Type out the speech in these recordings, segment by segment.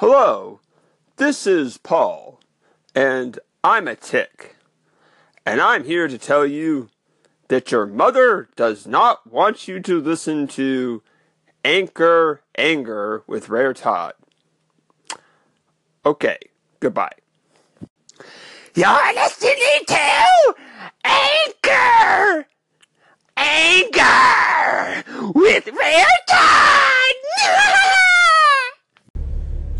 Hello, this is Paul, and I'm a tick. And I'm here to tell you that your mother does not want you to listen to Anchor Anger with Rare Todd. Okay, goodbye. You're listening to Anchor Anger with Rare Todd.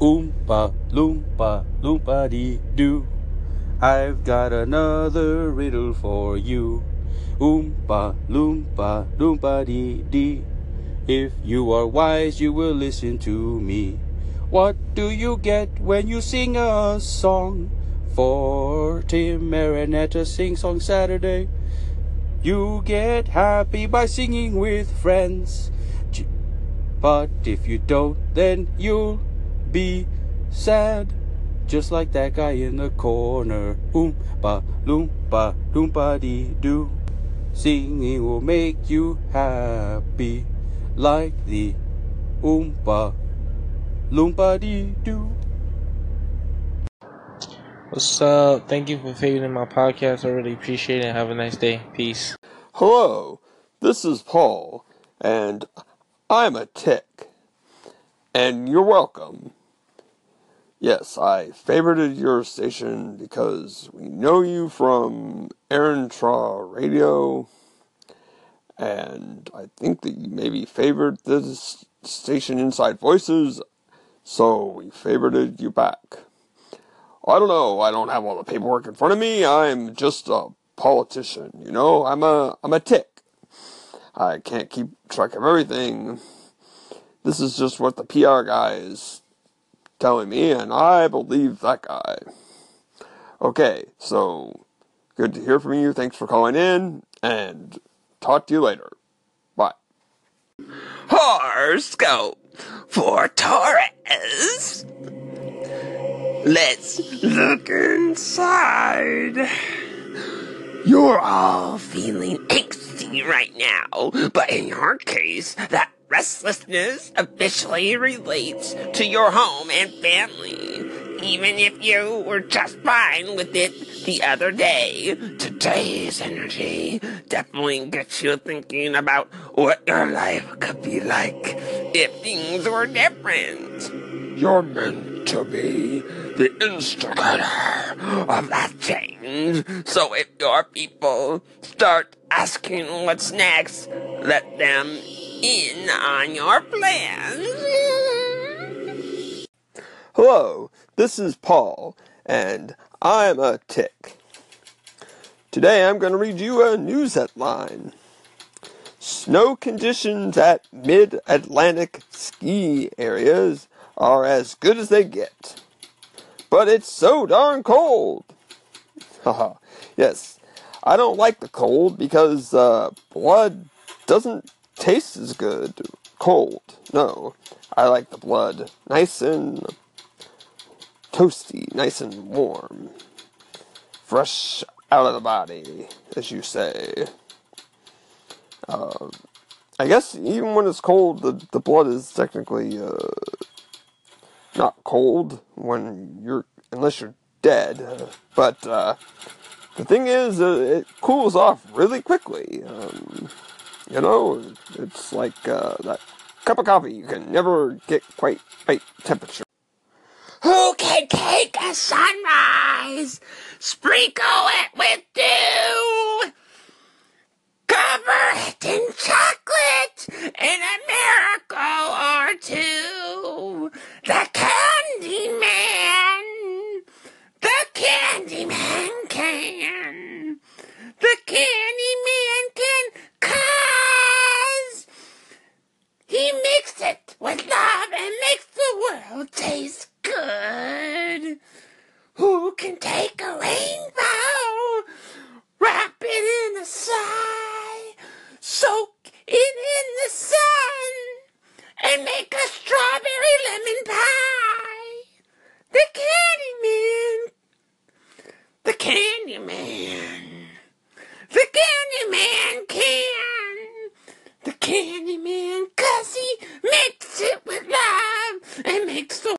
Oompa loompa loompa dee doo. I've got another riddle for you. Oompa loompa loompa dee dee. If you are wise, you will listen to me. What do you get when you sing a song? For Tim Marinetta Sing Song Saturday. You get happy by singing with friends. But if you don't, then you'll be sad. Just like that guy in the corner. Oompa loompa loompa dee doo. Singing will make you happy. Like the Oompa loompa dee doo. What's up? Thank you for favoriting my podcast. I really appreciate it. Have a nice day. Peace. Hello, this is Paul, and I'm a tick. And you're welcome. Yes, I favorited your station because we know you from Aaron Traw Radio, and I think that you maybe favored this station Inside Voices, so we favorited you back. I don't know, I don't have all the paperwork in front of me, I'm just a politician, you know? I'm a I'm a tick. I can't keep track of everything. This is just what the PR guy is telling me, and I believe that guy. Okay, so good to hear from you. Thanks for calling in, and talk to you later. Bye. Horoscope for Taurus. Let's look inside. You're all feeling angsty right now, but in your case, that restlessness officially relates to your home and family. Even if you were just fine with it the other day, today's energy definitely gets you thinking about what your life could be like if things were different. You're meant to be the instigator of that change. So if your people start asking what's next, let them in on your plans. Hello, this is Paul, and I'm a tick. Today I'm going to read you a news headline. Snow conditions at mid Atlantic ski areas are as good as they get. But it's so darn cold. Haha, yes, I don't like the cold because uh, blood doesn't taste as good cold. No, I like the blood nice and toasty, nice and warm, fresh out of the body, as you say. Uh, I guess even when it's cold, the, the blood is technically uh, not cold when you're unless you're dead. But uh, the thing is, uh, it cools off really quickly. Um, you know, it's like uh, that cup of coffee. You can never get quite right temperature. Who can take a sunrise? Sprinkle it with dew. Cover it in chocolate and a miracle or two. The and take a rainbow, wrap it in a sigh, soak it in the sun, and make a strawberry lemon pie.